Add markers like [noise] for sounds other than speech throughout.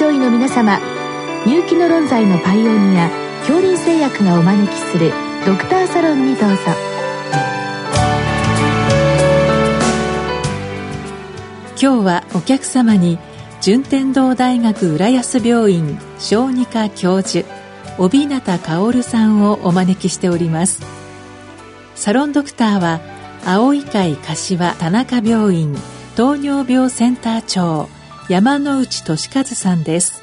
症医の皆様入気の論剤のパイオニア恐林製薬がお招きするドクターサロンにどうぞ。今日はお客様に順天堂大学浦安病院小児科教授帯名薫さんをお招きしております。サロンドクターは青い会柏田中病院糖尿病センター長山内俊和さんです。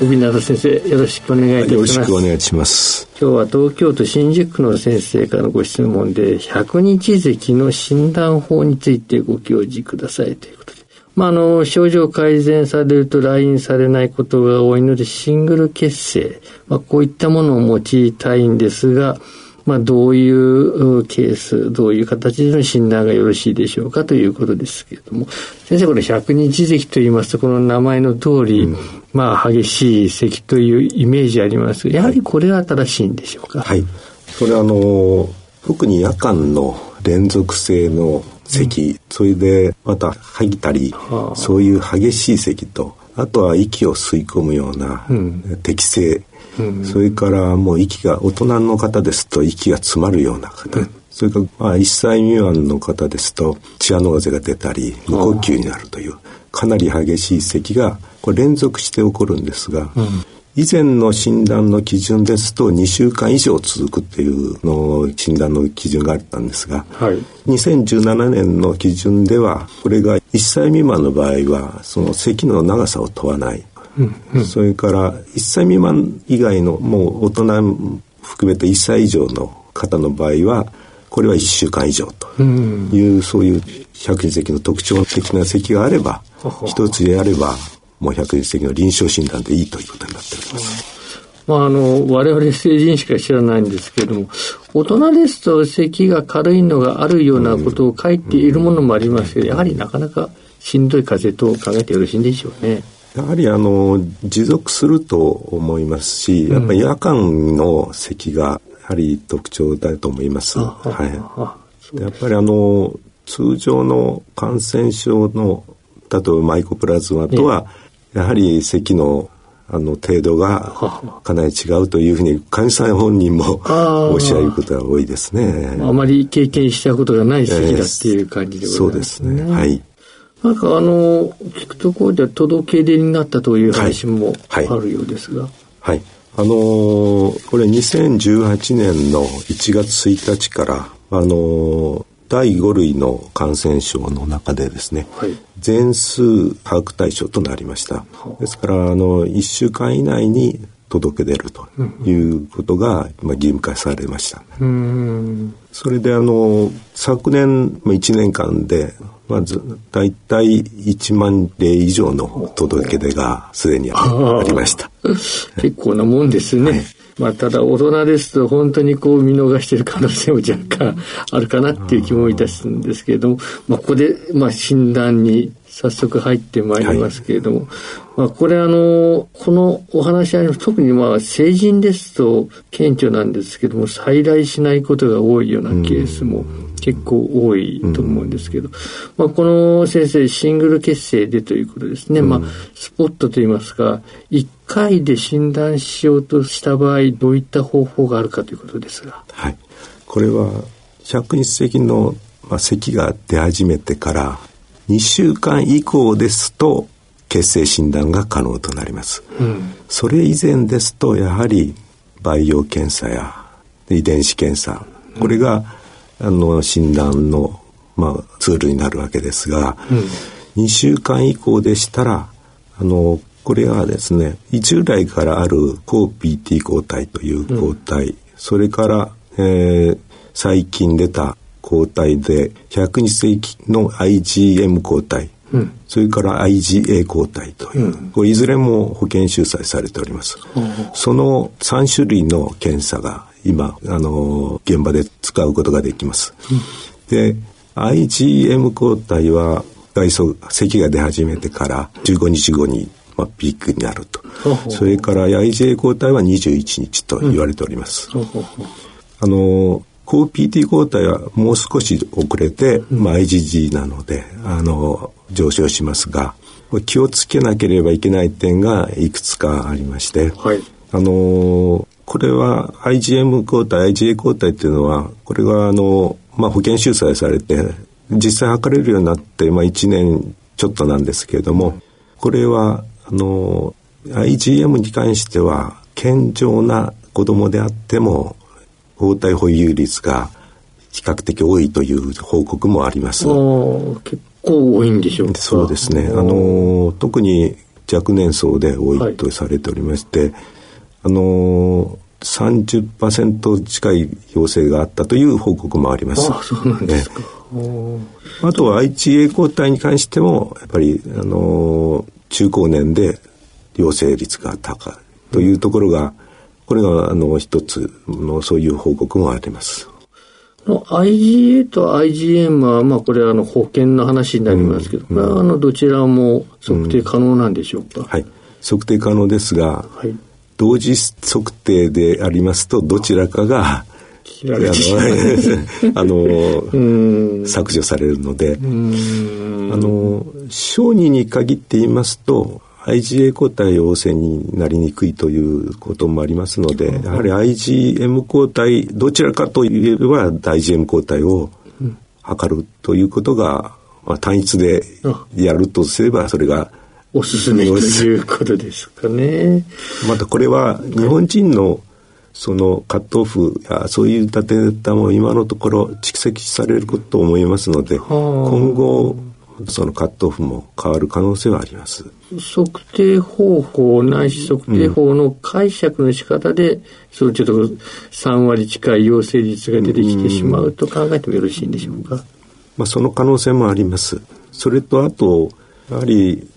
帯名先生よろしくお願いいたします。よろしくお願いします。今日は東京都新宿区の先生からのご質問で百日咳の診断法についてご教示くださいということで。まあ、あの、症状改善されると来院されないことが多いので、シングル血清、まあ、こういったものを用いたいんですが、まあ、どういうケース、どういう形での診断がよろしいでしょうかということですけれども、先生、この百日咳と言いますと、この名前の通り、うん、まあ、激しい咳というイメージありますが、やはりこれは正しいんでしょうか？はい。それは、あの、特に夜間の連続性の咳、うん、それでまた吐いたり、はあ、そういう激しい咳と、あとは息を吸い込むような適正、それからもう息が大人の方ですと息が詰まるような方、うん、それからまあ1歳未満の方ですと血の風が出たり無呼吸になるというかなり激しい咳がこれ連続して起こるんですが、うん、以前の診断の基準ですと2週間以上続くっていうの診断の基準があったんですが、はい、2017年の基準ではこれが1歳未満の場合はその咳の長さを問わないうん、それから1歳未満以外のもう大人含めて1歳以上の方の場合はこれは1週間以上という、うん、そういう百日咳の特徴的な咳があれば一つであればもう百日咳の臨床診断でいいということになっております。まあ、あの、我々成人しか知らないんですけれども、大人ですと咳が軽いのがあるようなことを書いているものもありますけど、やはりなかなかしんどい風邪と考えてよろしいんでしょうね。やはりあの持続すると思いますし、やっぱり夜間の咳がやはり特徴だと思います。はい。やっぱりあの通常の感染症の例えばマイコプラズマとは、やはり咳のあの程度がかなり違うというふうに患者さん本人もおっしゃることが多いですね。あまり経験したことがない咳だっていう感じでございますね。そうですね。はい。なんかあの、聞くところでは届け出になったという話もあるようですが。はい。はい、あのー、これ2018年の1月1日から、あのー、第5類の感染症の中でですね、はい、全数把握対象となりました。ですから、あの、1週間以内に届け出るということが、まあ、義務化されました。それであの昨年1年間でまず大体1万例以上の届け出がすでにありました。[laughs] 結構なもんですね。はいまあ、ただ大人ですと本当にこう見逃している可能性も若干あるかなっていう気もいたすんですけれども、まあ、ここで、まあ、診断に早速入ってまいりますけれども、はい、まあ、これあの、このお話は特にまあ成人ですと顕著なんですけども、再来しないことが多いようなケースも結構多いと思うんですけど、まあ、この先生シングル血清でということですね、まあ、スポットといいますか、1回で診断しようとした場合、どういった方法があるかということですが。はい。これは、百日咳の、まあ、咳が出始めてから2週間以降ですと血清診断が可能となります、うん、それ以前ですとやはり培養検査や遺伝子検査これが、うん、あの診断の、まあ、ツールになるわけですが、うん、2週間以降でしたらあのこれはですね従来からある抗 PT 抗体という抗体、それから、えー、最近出た抗体で100日世紀の IgM 抗体、うん、それから IgA 抗体という、うん、これいずれも保険収載されております、うん、その3種類の検査が今あの現場で使うことができます、で IgM 抗体は外装咳が出始めてから15日後に、まあ、ピークになると。それから IgA 抗体は21日と言われております、うん、あの抗 PT 抗体はもう少し遅れて、まあ、IgG なのであの上昇しますが気をつけなければいけない点がいくつかありまして、はい、あのこれは IgM 抗体 IgA 抗体っていうのはこれがあの、まあ、保険収載されて実際測れるようになって、まあ、1年ちょっとなんですけれどもこれはあの IgM に関しては健常な子供であっても抗体保有率が比較的多いという報告もあります。結構多いんでしょうかそうですね。あの特に若年層で多いとされておりまして、はい、あの30%近い陽性があったという報告もあります。あそうなんですか。あとは IgA 抗体に関してもやっぱりあの中高年で陽性率が高いというところが、これがあの一つのそういう報告もあります。IgA と IgM は、まあ、これはあの保険の話になりますけど、うん、これはあのどちらも測定可能なんでしょうか、うん、はい。測定可能ですが、はい、同時測定でありますとどちらかが [laughs] あの削除されるので。あの小児に限って言いますと IgA 抗体陽性になりにくいということもありますので、やはり IgM 抗体、どちらかといえば IgM 抗体を測るということが、まあ、単一でやるとすれば、それがおすすめということですかね。またこれは日本人のそのカットオフやそういうデータも今のところ蓄積されることと思いますので、今後そのカットオフも変わる可能性はあります。測定方法ないし測定法の解釈の仕方で、うん、そのちょっと3割近い陽性率が出てきてしまうと考えてもよろしいんでしょうか？まあ、その可能性もあります。それとあと、やはり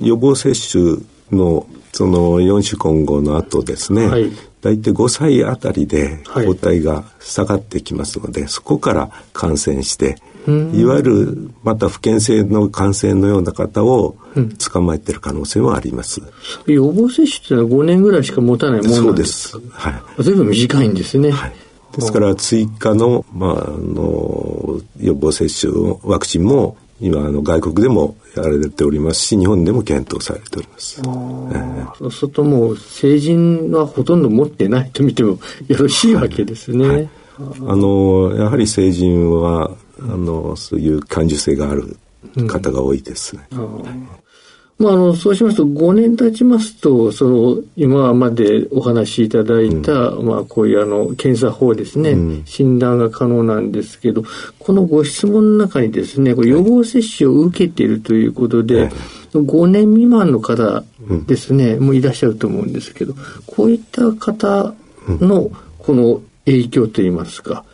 予防接種のその4種混合の後ですね、はい、大体5歳あたりで抗体が下がってきますので、はい、そこから感染して、いわゆるまた不健性の感染のような方を捕まえてる可能性はあります。うん、予防接種っていうのは5年ぐらいしか持たないものなんですそうです。はい。随分短いんですね。はい。ですから追加の、まあ、あの、予防接種ワクチンも今あの外国でもやられておりますし日本でも検討されております、えー、そうするともう成人はほとんど持ってないと見てもよろしいわけですね、はいはい、あのやはり成人はあのそういう感受性がある方が多いですね。うん。まあ、あの、そうしますと、5年経ちますと、その、今までお話しいただいた、うん、まあ、こういうあの、検査法ですね、うん、診断が可能なんですけど、このご質問の中にですね、これ予防接種を受けているということで、はい、5年未満の方ですね、うん、もういらっしゃると思うんですけど、こういった方の、この影響といいますか、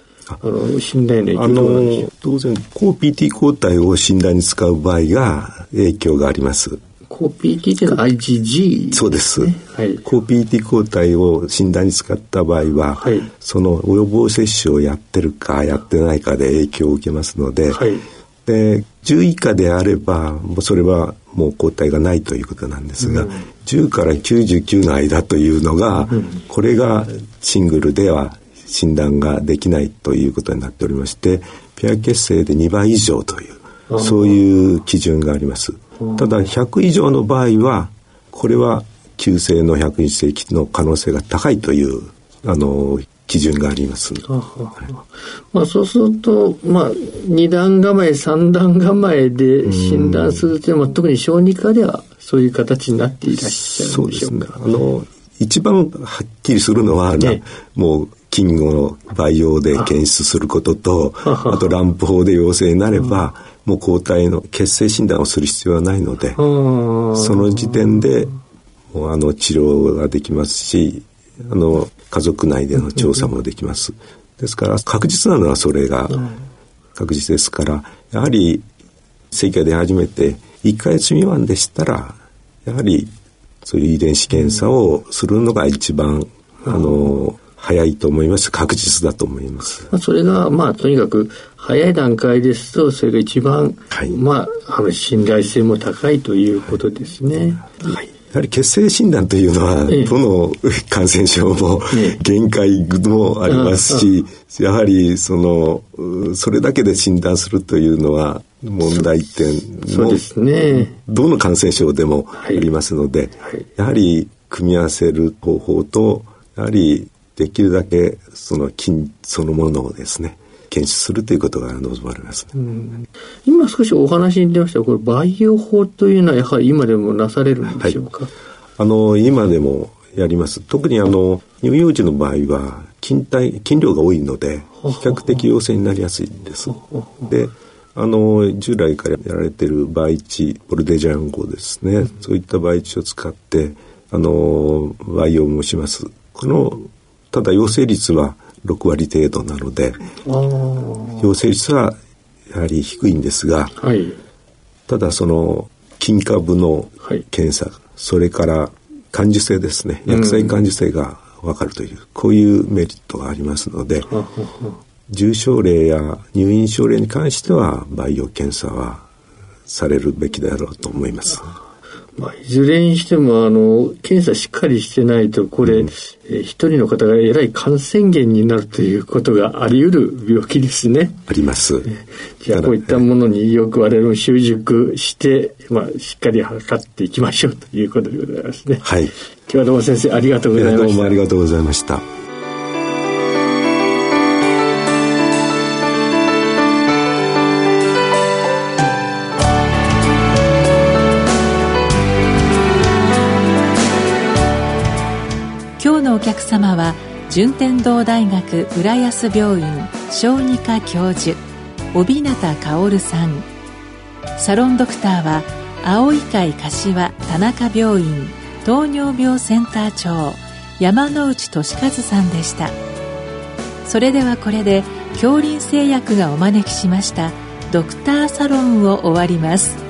あの診断への影響は当然抗 PT 抗体を診断に使う場合が影響があります。抗 PT というのは IgG、ね、そうです。はい、抗 PT 抗体を診断に使った場合は、はい、その予防接種をやってるかやってないかで影響を受けますので、はい、で10以下であればもうそれはもう抗体がないということなんですが、うん、10から99の間というのが、うん、これがシングルでは診断ができないということになっておりましてペア血清で2倍以上というそういう基準があります。ただ100以上の場合はこれは急性の100日世紀の可能性が高いというあの基準があります。まあそうすると、まあ二段構え、三段構えで診断するというのは、特に小児科ではそういう形になっていらっしゃるんでしょうか。そうですね。あの、一番はっきりするのは、ね、もう金を培養で検出することと、あとランプ法で陽性になれば、もう抗体の血清診断をする必要はないのでその時点でもうあの治療ができますしあの家族内での調査もできます。ですから確実なのはそれが確実ですからやはり生が出始めて1ヶ月未満でしたらやはりそういう遺伝子検査をするのが一番あの早いと思います。確実だと思います。それがまあとにかく早い段階ですとそれが一番、はい、まああの信頼性も高いということですね。はい。やはり血清診断というのは、どの感染症も限界もありますし、やはりその、それだけで診断するというのは問題点も、ね、どの感染症でもありますので、やはり組み合わせる方法と、やはりできるだけその菌そのものをですね、検出するということが望まれます、ね、今少しお話に出ましたこれ培養法というのはやはり今でもなされるんでしょうか、はい、あの今でもやります。特にあの乳幼児の場合は筋体筋量が多いので比較的陽性になりやすいんです。であの従来からやられている培地ボルデジャン号ですね、うん、そういった培地を使ってあの培養もします。このただ陽性率は6割程度なので陽性率はやはり低いんですが、はい、ただその金株の検査、はい、それから感受性ですね。薬剤感受性が分かるという、うん、こういうメリットがありますので重症例や入院症例に関しては培養検査はされるべきだろうと思います。まあ、いずれにしても、あの、検査しっかりしてないと、これ、うん、え一人の方がえらい感染源になるということがあり得る病気ですね。あります。じゃあ、こういったものによく我々も習熟して、まあ、しっかり測っていきましょうということでございますね。はい。今日はどうも先生、ありがとうございました。どうもありがとうございました。お客様は順天堂大学浦安病院小児科教授帯名薫さん。サロンドクターは青い会柏田中病院糖尿病センター長山内俊和さんでした。それではこれで恐林製薬がお招きしましたドクターサロンを終わります。